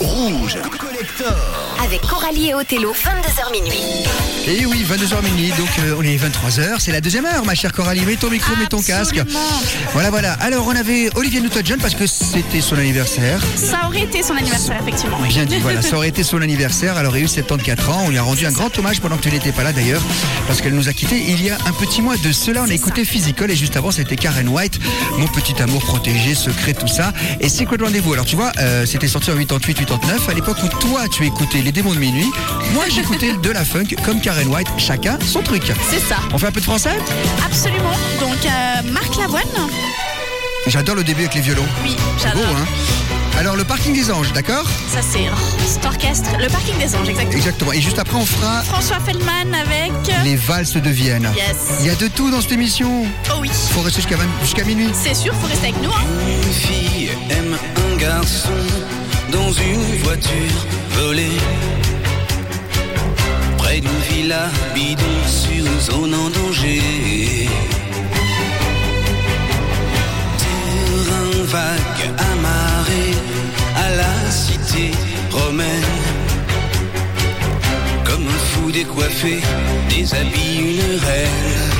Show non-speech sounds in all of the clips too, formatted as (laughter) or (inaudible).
Rouge Collector. Avec Coralie et Othello, 22h minuit. Et oui, 22h minuit, donc euh, on est 23h, c'est la deuxième heure, ma chère Coralie. Mets ton micro, mets ton casque. Absolument. Voilà, voilà. Alors, on avait Olivier Newton-John parce que c'était son anniversaire. Ça aurait été son anniversaire, effectivement. oui. Bien dit, voilà, ça aurait été son anniversaire. Alors, il a eu 74 ans. On lui a rendu un grand hommage pendant que tu n'étais pas là d'ailleurs, parce qu'elle nous a quittés il y a un petit mois de cela. On a écouté Physical et juste avant, c'était Karen White, mon petit amour protégé, secret, tout ça. Et Secret Rendez-vous. Alors, tu vois, euh, c'était sorti en 88, 89. À l'époque où toi, tu écoutais Les Démons de Minuit, moi, j'écoutais de la funk comme Karen White. Chacun son truc. C'est ça, On fait un peu de français absolument. Donc, euh, Marc Lavoine, J'adore le début avec les violons. oui, C'est beau, j'adore. hein Alors, le parking des anges, d'accord Ça, c'est cet orchestre. Le parking des anges, exactement. Exactement. Et juste après, on fera François Feldman avec. les valses de Vienne. Yes. Il y a de tout dans cette émission. Oh oui. Faut rester jusqu'à 20 jusqu'à minuit. C'est sûr, faut rester avec nous. Hein. Une fille aime un garçon dans une voiture volée. Près d'une villa bidon sur une zone en danger. Terrain vague amarré à la cité romaine. Comme un fou décoiffé, déshabille une reine.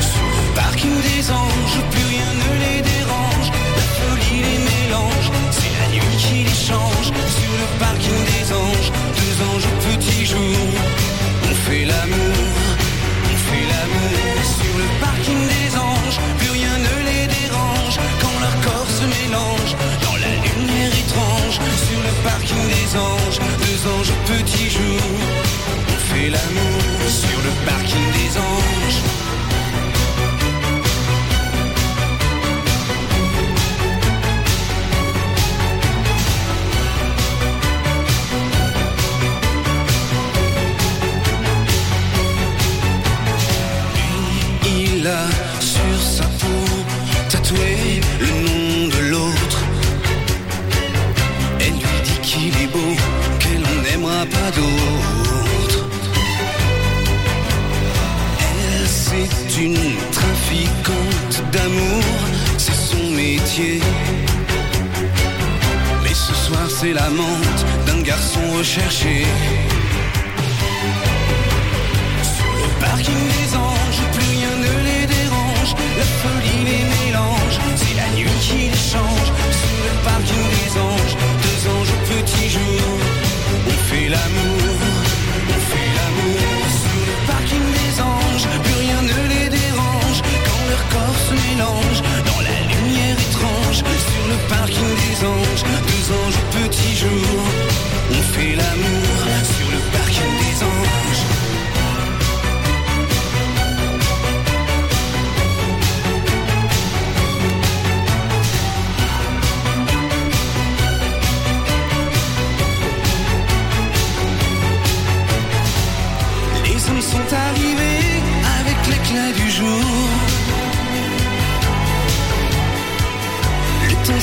Sur le parking des anges, la nuit qui les change. Sur le parking des anges, deux anges au petit jour. On fait l'amour,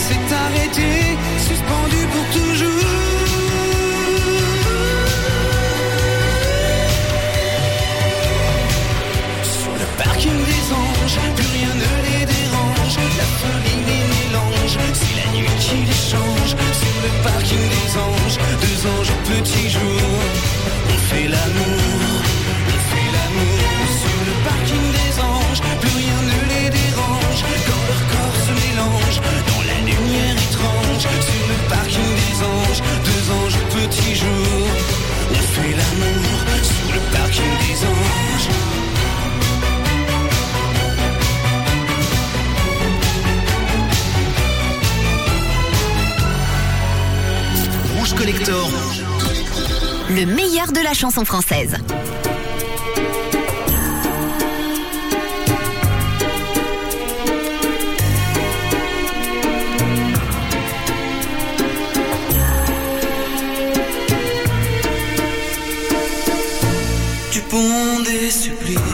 s'est arrêté, suspendu pour toujours. Sur le parking des anges, plus rien ne les dérange. La folie les mélange, c'est la nuit qui les change. Sur le parking des anges, deux anges au petit jour. On fait l'amour, étrange. Sur le parking des anges, deux anges au petit jour. On fait l'amour sur le parking des anges. Rouge Collector. Le meilleur de la chanson française. please.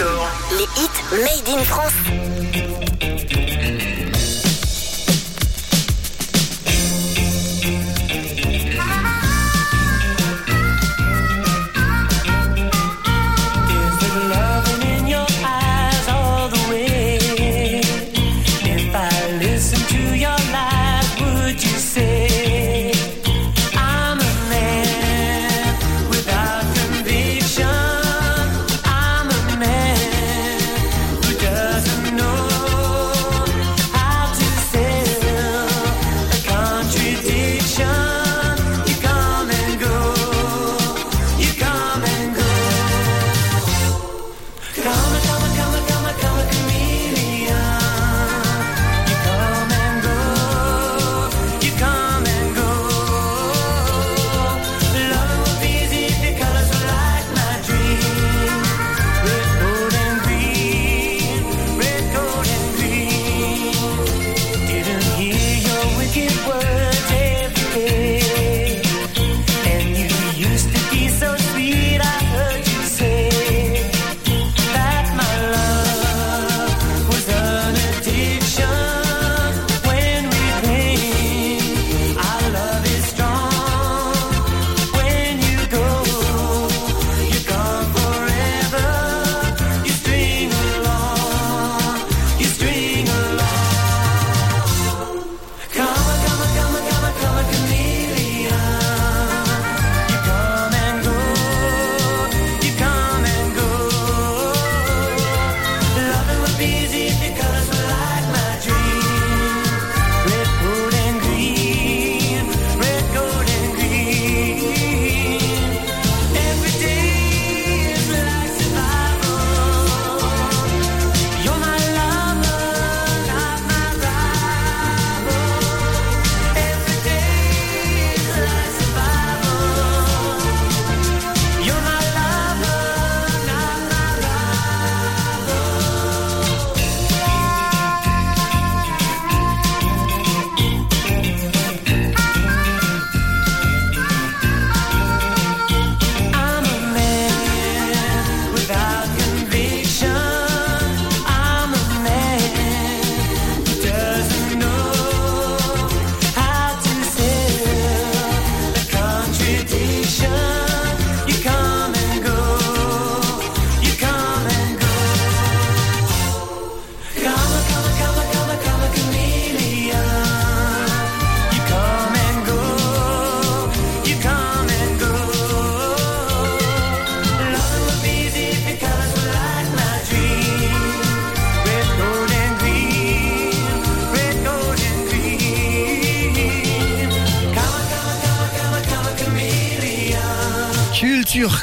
Les hits made in France.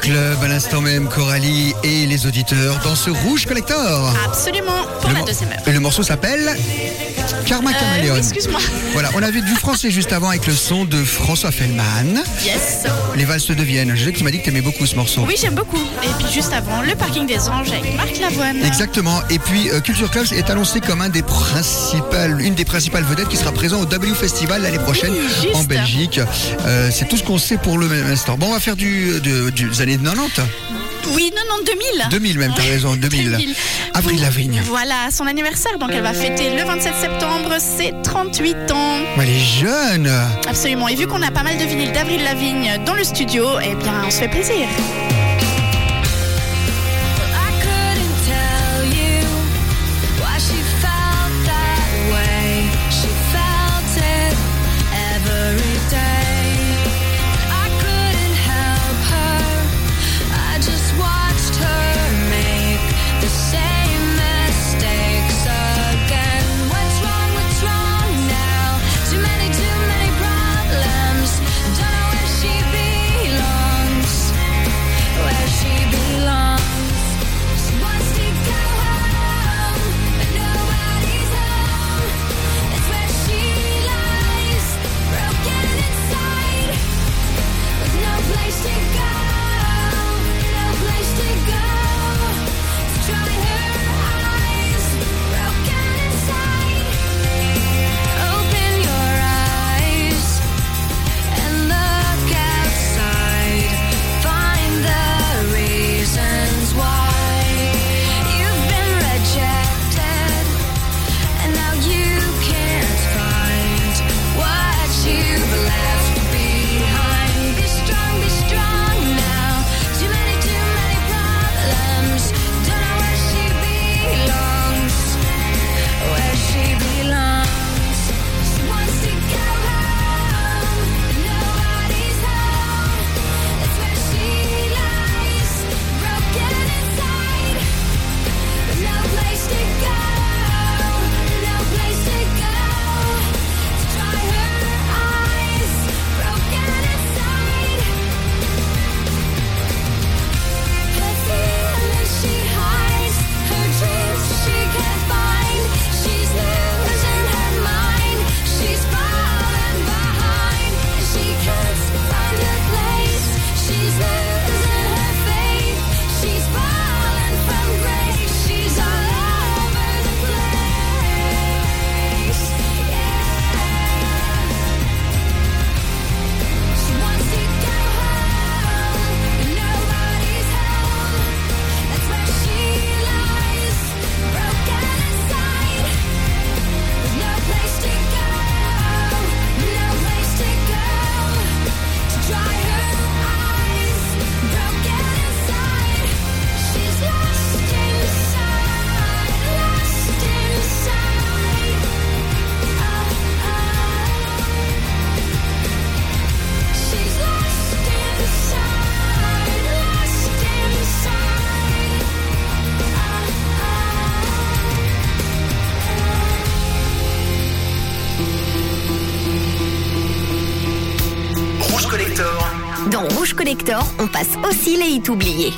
Club, à l'instant même, Coralie et les auditeurs dans ce Rouge Collector. Absolument, pour Le la mor- deuxième heure. Et le morceau s'appelle Karma Euh, excuse-moi. Voilà, on avait du français juste avant avec le son de François Fellman. Yes. Les valses de Vienne. Je sais que tu m'as dit que t'aimais beaucoup ce morceau. Oui, j'aime beaucoup. Et puis juste avant, le parking des anges avec Marc Lavoine. Exactement. Et puis euh, Culture Club est annoncé comme un des principales, une des principales vedettes qui sera présent au W Festival l'année prochaine Oui, en Belgique. Euh, c'est tout ce qu'on sait pour le même instant. Bon, on va faire du, de- du- des années 90. Oui, non, non, 2000. 2000 même, t'as raison, (laughs) 2000. 2000. Avril Lavigne. Voilà, son anniversaire. Donc elle va fêter le 27 septembre ses 38 ans. Ouais, Elle est jeune. Absolument. Et vu qu'on a pas mal de vinyles d'Avril Lavigne dans le studio, eh bien, on se fait plaisir. On passe aussi les hits oubliés.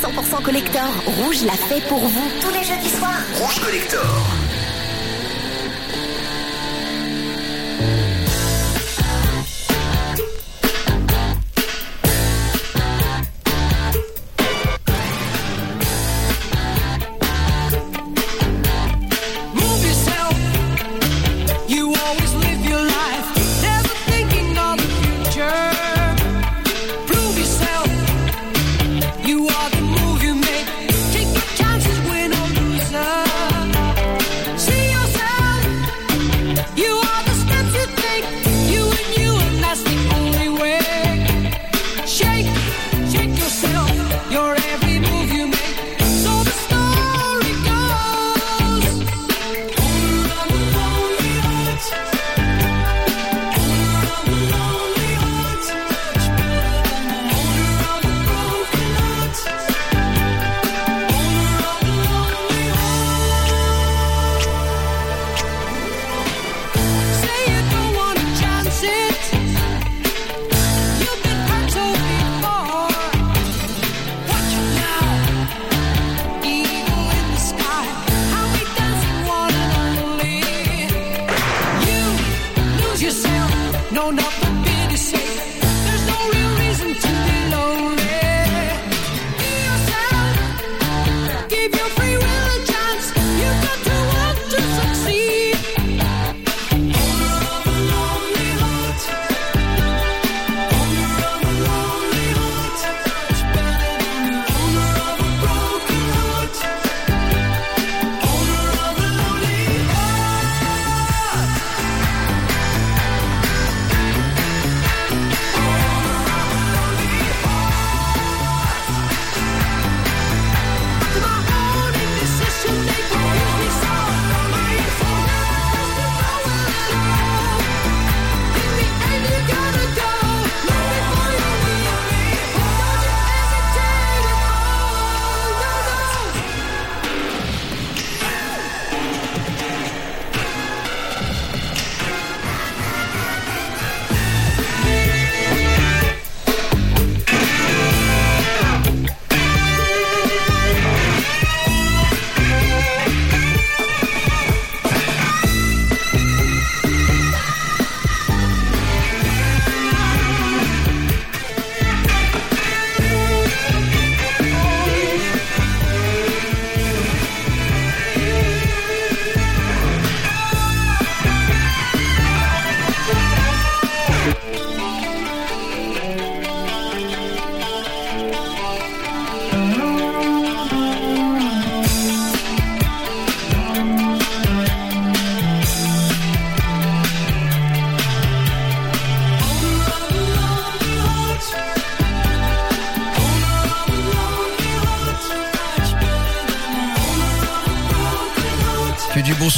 100% collector. Rouge l'a fait pour vous tous les jeudis soirs. Rouge collector.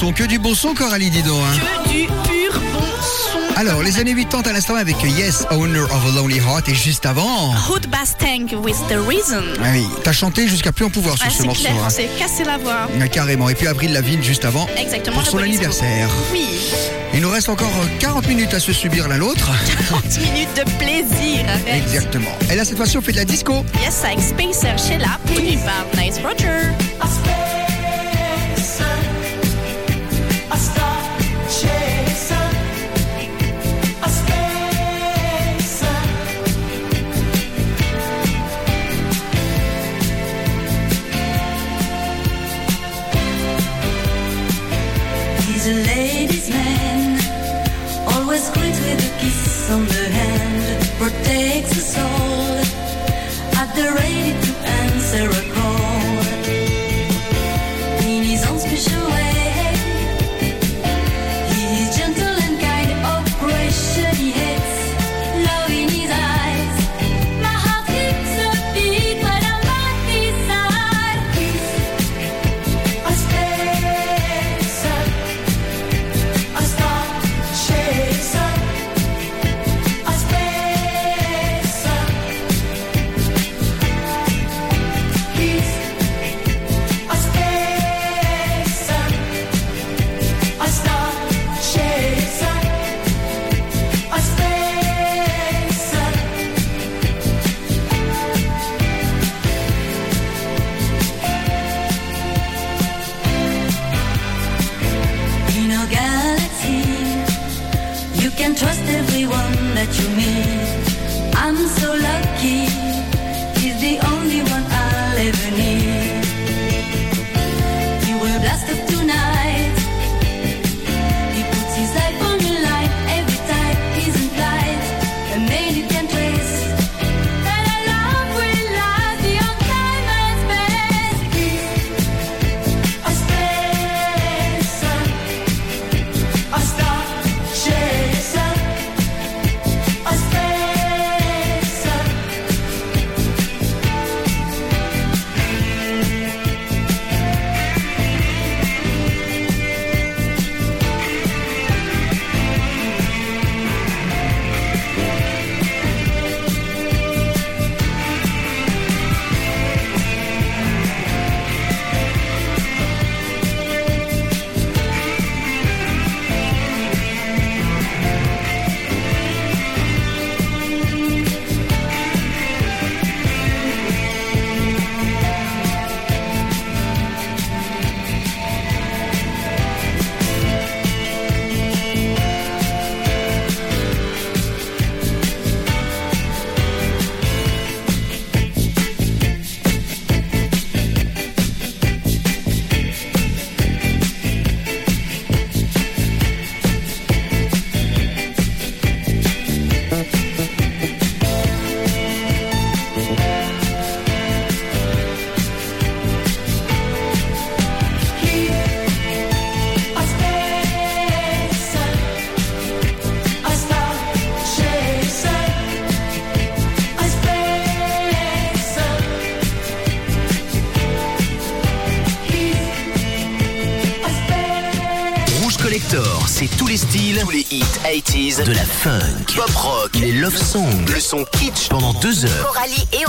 Son, que du bon son, Coralie, dis donc. hein. Que du pur bon son. Alors, les années 80 à l'instant avec Yes, Owner of a Lonely Heart et juste avant. Hood Bass Tank with the Reason. Ah oui, t'as chanté jusqu'à plus en pouvoir sur Ah, ce morceau. clair, hein. c'est casser la voix. Ah, Carrément. Et puis Avril Lavigne juste avant. Exactement. Pour son anniversaire. Oui. Il nous reste encore euh, 40 minutes à se subir l'un l'autre. 30 (laughs) minutes de plaisir. Arrête. Exactement. Et là, cette fois-ci, on fait de la disco. Yes, avec Spacer Sheila, par Nice Roger. So. Funk, pop rock, les love songs, le son kitsch. Pendant deux heures. Coralie et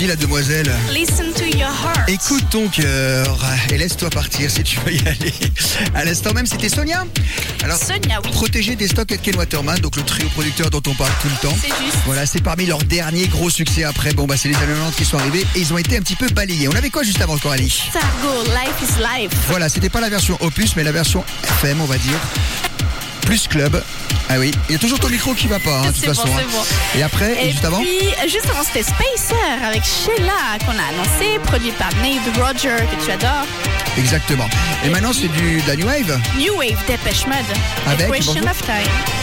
dit, la demoiselle Listen to your heart. Écoute ton cœur et laisse-toi partir si tu veux y aller. À l'instant même, c'était Sonia. Alors, Sonia, oui. protégé des stocks Ken Waterman, donc le trio producteur dont on parle tout le temps. C'est juste. Voilà, c'est parmi leurs derniers gros succès après. Bon, bah, c'est les années 90 qui sont arrivés et ils ont été un petit peu balayés. On avait quoi juste avant, Coralie? Targo, life is life. Voilà, c'était pas la version Opus, mais la version FM, on va dire. Plus club. Ah oui, il y a toujours ton micro qui va pas, hein, de toute bon, façon. hein. bon. Et après, et juste avant puis, juste avant, c'était Spacer avec Sheila qu'on a annoncé, produit par Nate Roger, que tu adores. Exactement. Et maintenant, c'est du de la New Wave. New Wave, Dépêche Mode. Avec, Question of Time.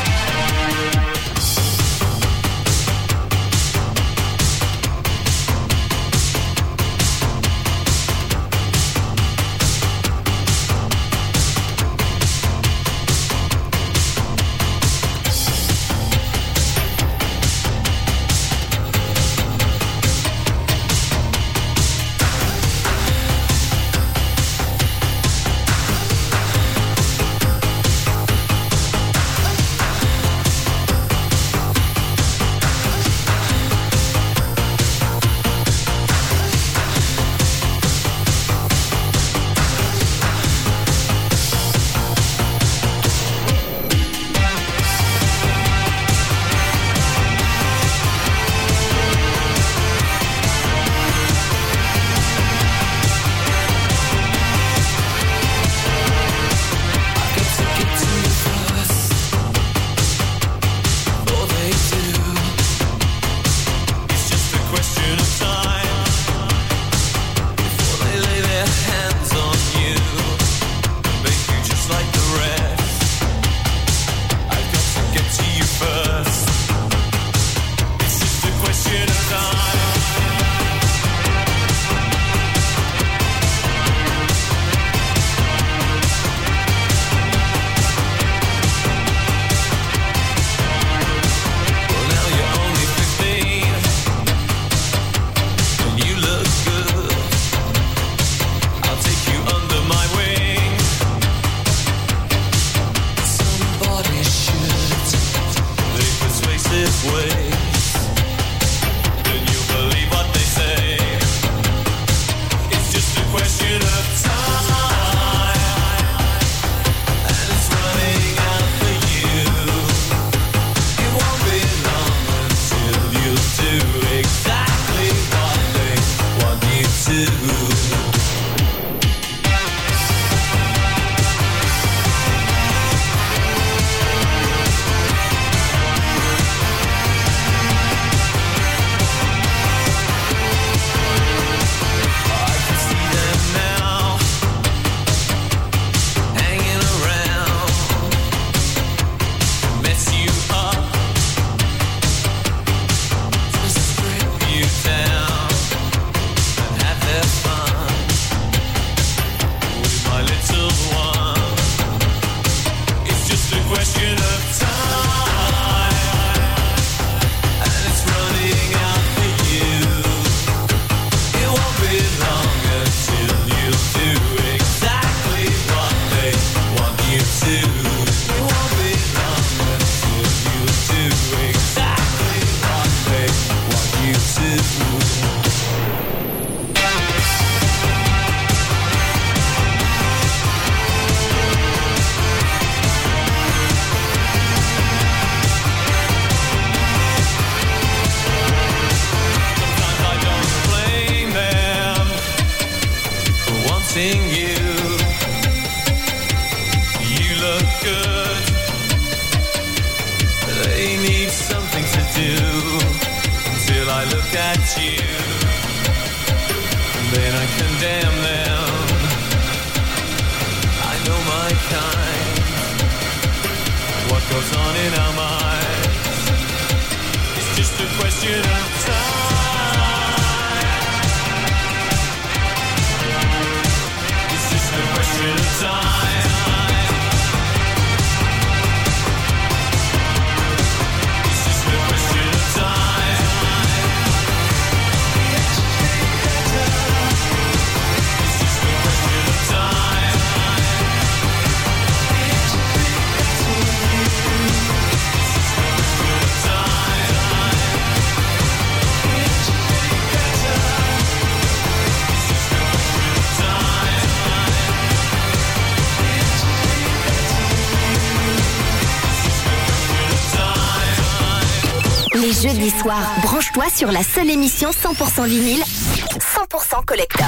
jeudi soir, branche-toi sur la seule émission 100% vinyle, 100% collector.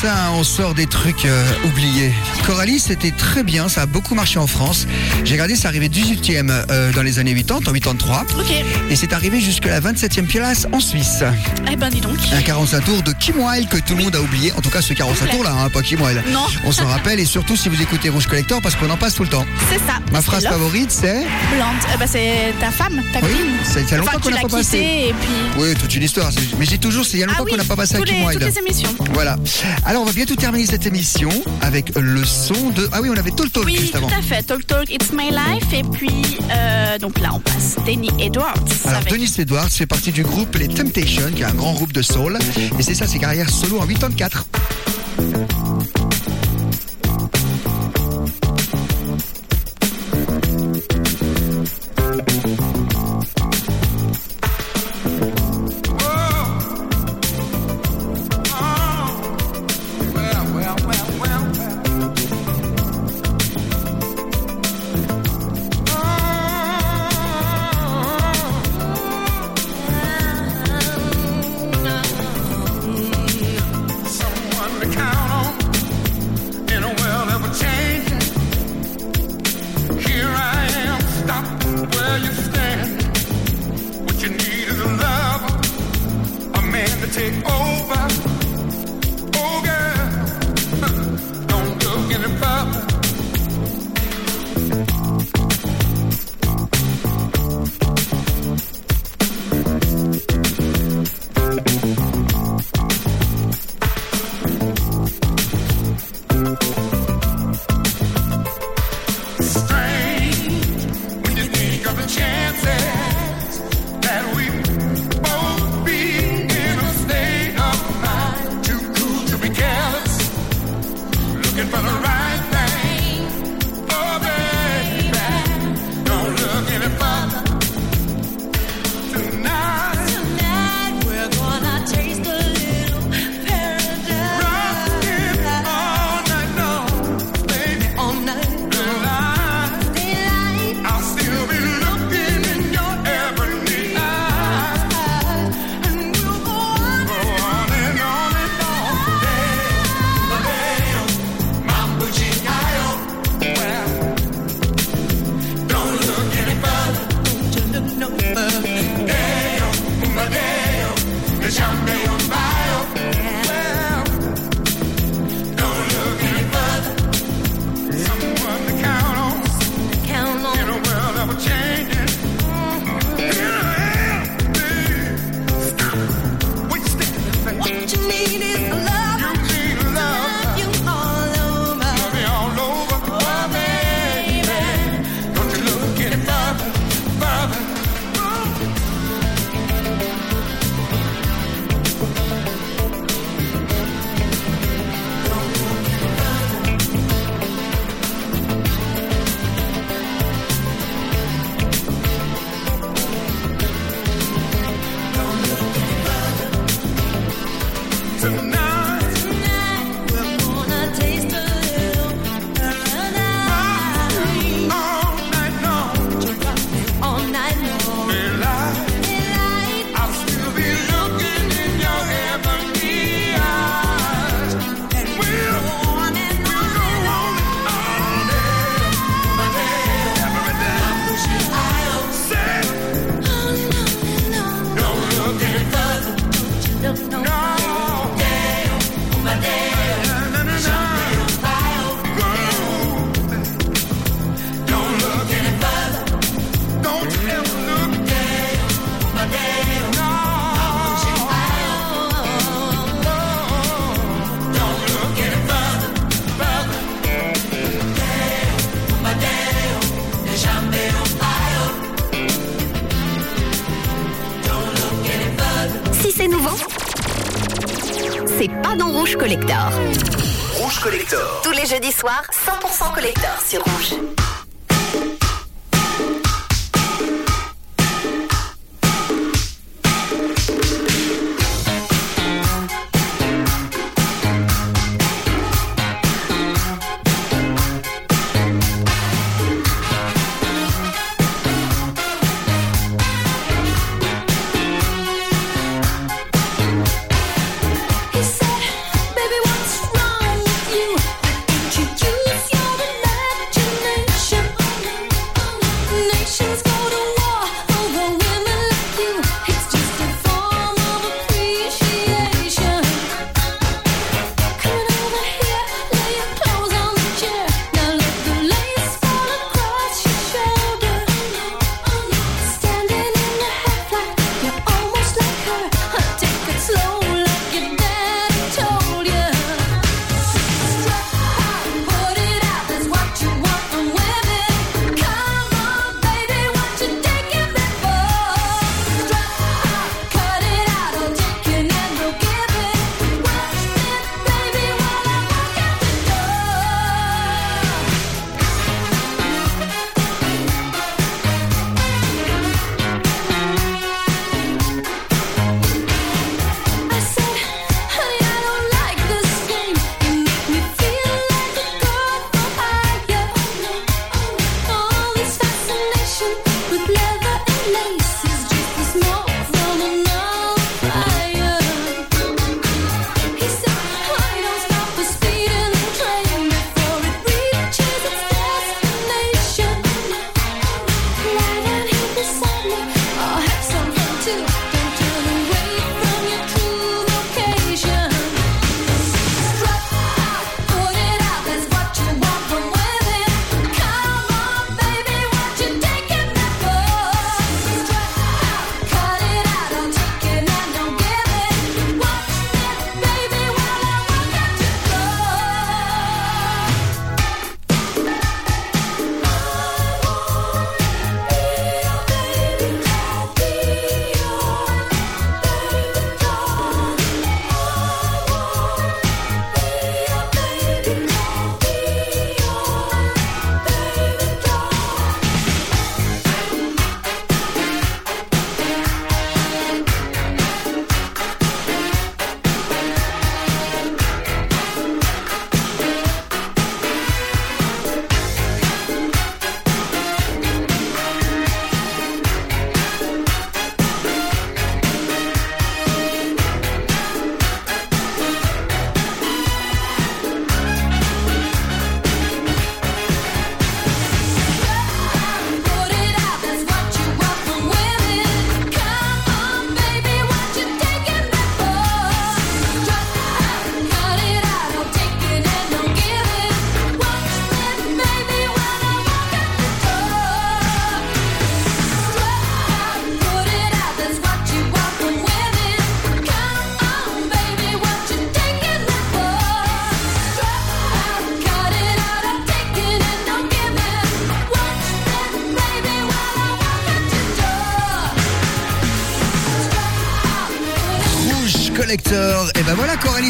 Ça, hein, on sort des trucs euh, oubliés. Coralie, c'était très bien, ça a beaucoup marché en France. J'ai regardé, c'est arrivé 18e euh, dans les années 80, en 83. Ok. Et c'est arrivé jusqu'à la 27e place en Suisse. Eh ben, dis donc. Un 45 tours de Kim Wilde que tout le monde a oublié. En tout cas, ce 45 tours là, hein, pas Kim Wilde. Non. On s'en rappelle et surtout si vous écoutez Rouge Collector parce qu'on en passe tout le temps. C'est ça. Ma C'est phrase favorite, c'est. Blonde. Eh ben, c'est ta femme, ta Oui, copine. ça fait longtemps Enfin, qu'on n'a pas passé. quitté et puis. Oui, toute une histoire. c'est- Mais j'ai toujours, c'est il y a longtemps Ah oui, qu'on n'a pas passé à Kim les, Wilde. toutes les émissions. Voilà. Alors, on va bientôt terminer cette émission avec le son de. Ah oui, on avait Talk Talk Oui, juste tout avant. à fait. Talk Talk, It's My Life. Et puis, euh, donc là, on passe Denny Edwards. Alors, avec- Denis Edwards fait partie du groupe Les Temptations, qui est un grand groupe de soul. Et c'est ça, ses carrières solo en 84.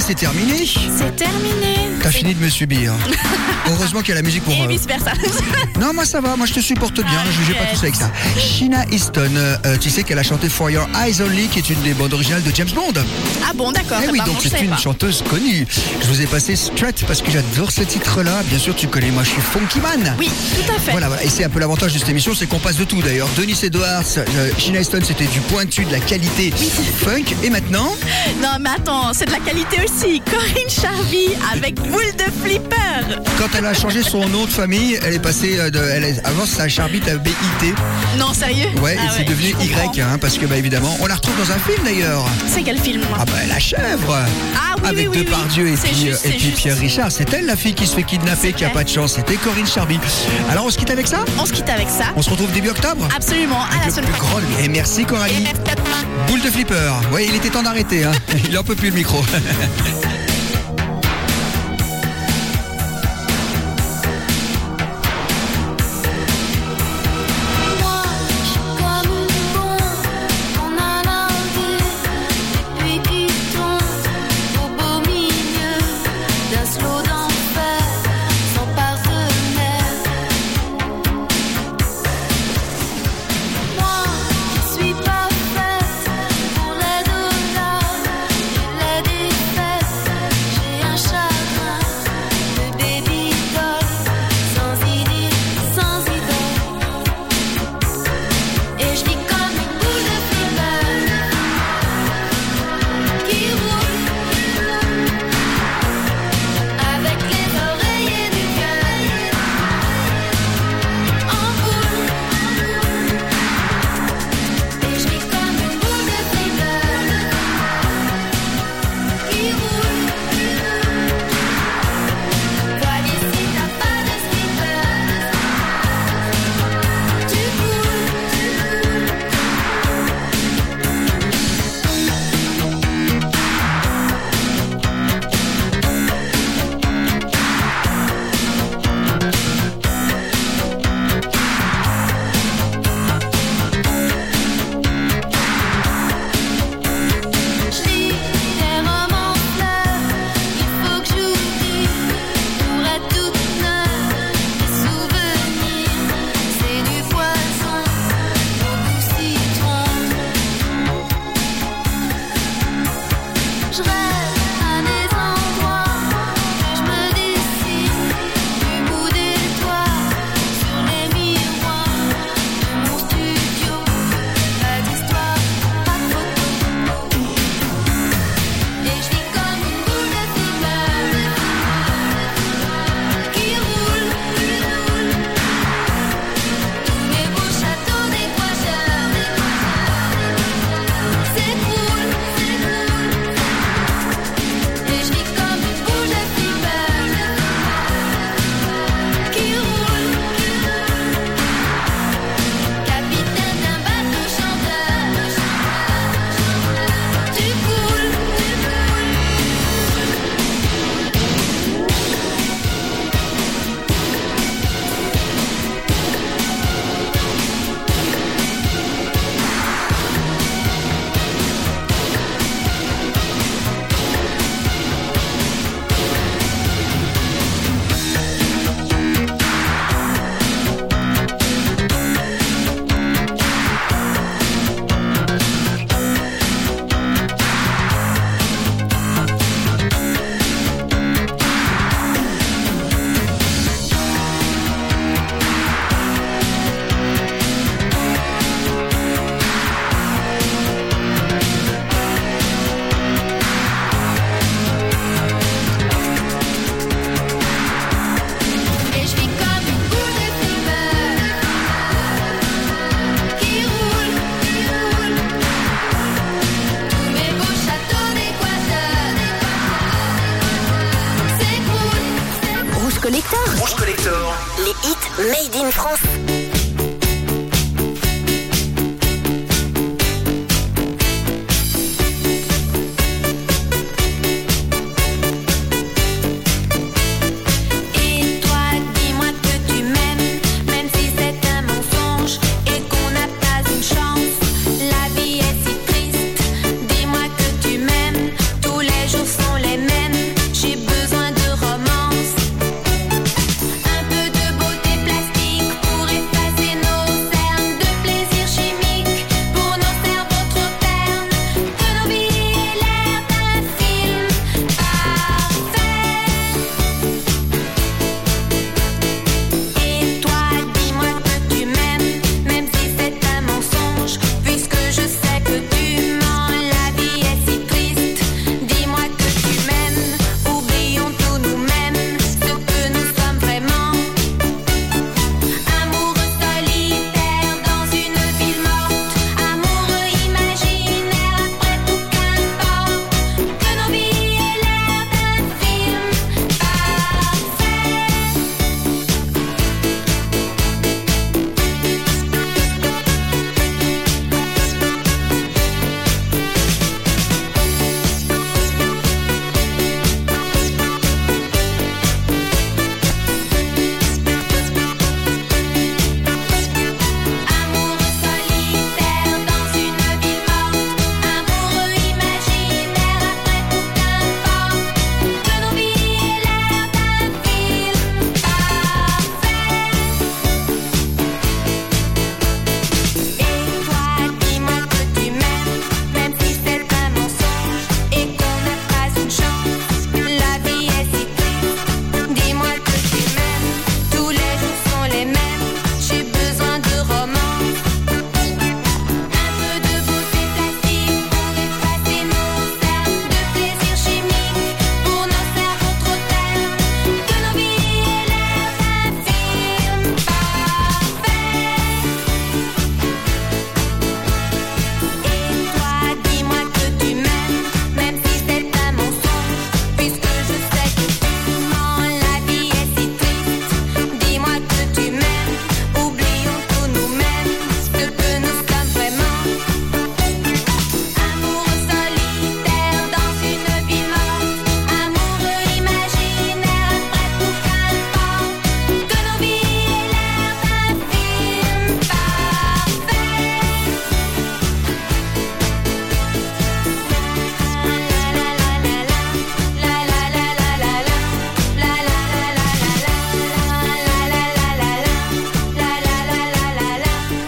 C'est terminé. C'est terminé. T'as fini de me subir. (laughs) Heureusement qu'il y a la musique pour. Et euh, vice versa. (laughs) Non, moi ça va, moi je te supporte bien, Ah, je vais pas tout ça avec ça. Sheena Easton, euh, tu sais qu'elle a chanté For Your Eyes Only, qui est une des bandes originales de James Bond. ah bon, d'accord. Eh oui, donc c'est une chanteuse connue. Je vous ai passé Strut parce que j'adore ce titre-là. Bien sûr, tu connais, moi je suis Funky Man. Oui, tout à fait. Voilà, voilà. Et c'est un peu l'avantage de cette émission, c'est qu'on passe de tout d'ailleurs. Denis Edwards, euh, Sheena Easton, c'était du pointu, de la qualité funk. Et maintenant, Non, mais attends, c'est de la qualité aussi. Corinne Charby avec boule de flipper. quand elle a changé son nom de famille, elle est passée euh, de. Elle est, avant, ça Charbit à BIT. Non, sérieux Ouais, Ah et c'est devenu. Y, hein, parce que, bah évidemment, on la retrouve dans un film d'ailleurs. C'est quel film moi? Ah bah la chèvre Ah oui, Avec oui, oui, Depardieu oui. et puis, juste, euh, et puis. Pierre Richard. C'est elle la fille qui se fait kidnapper, qui a pas de chance. C'était Corinne Charby. Alors on se quitte avec ça? On se quitte avec ça. On se retrouve début octobre? Absolument, à la Avec semaine prochaine. Et merci Et Coralie. merci à toi. Boule de flipper. Ouais, il était temps d'arrêter. Hein. (laughs) Il en peut plus le micro. (laughs)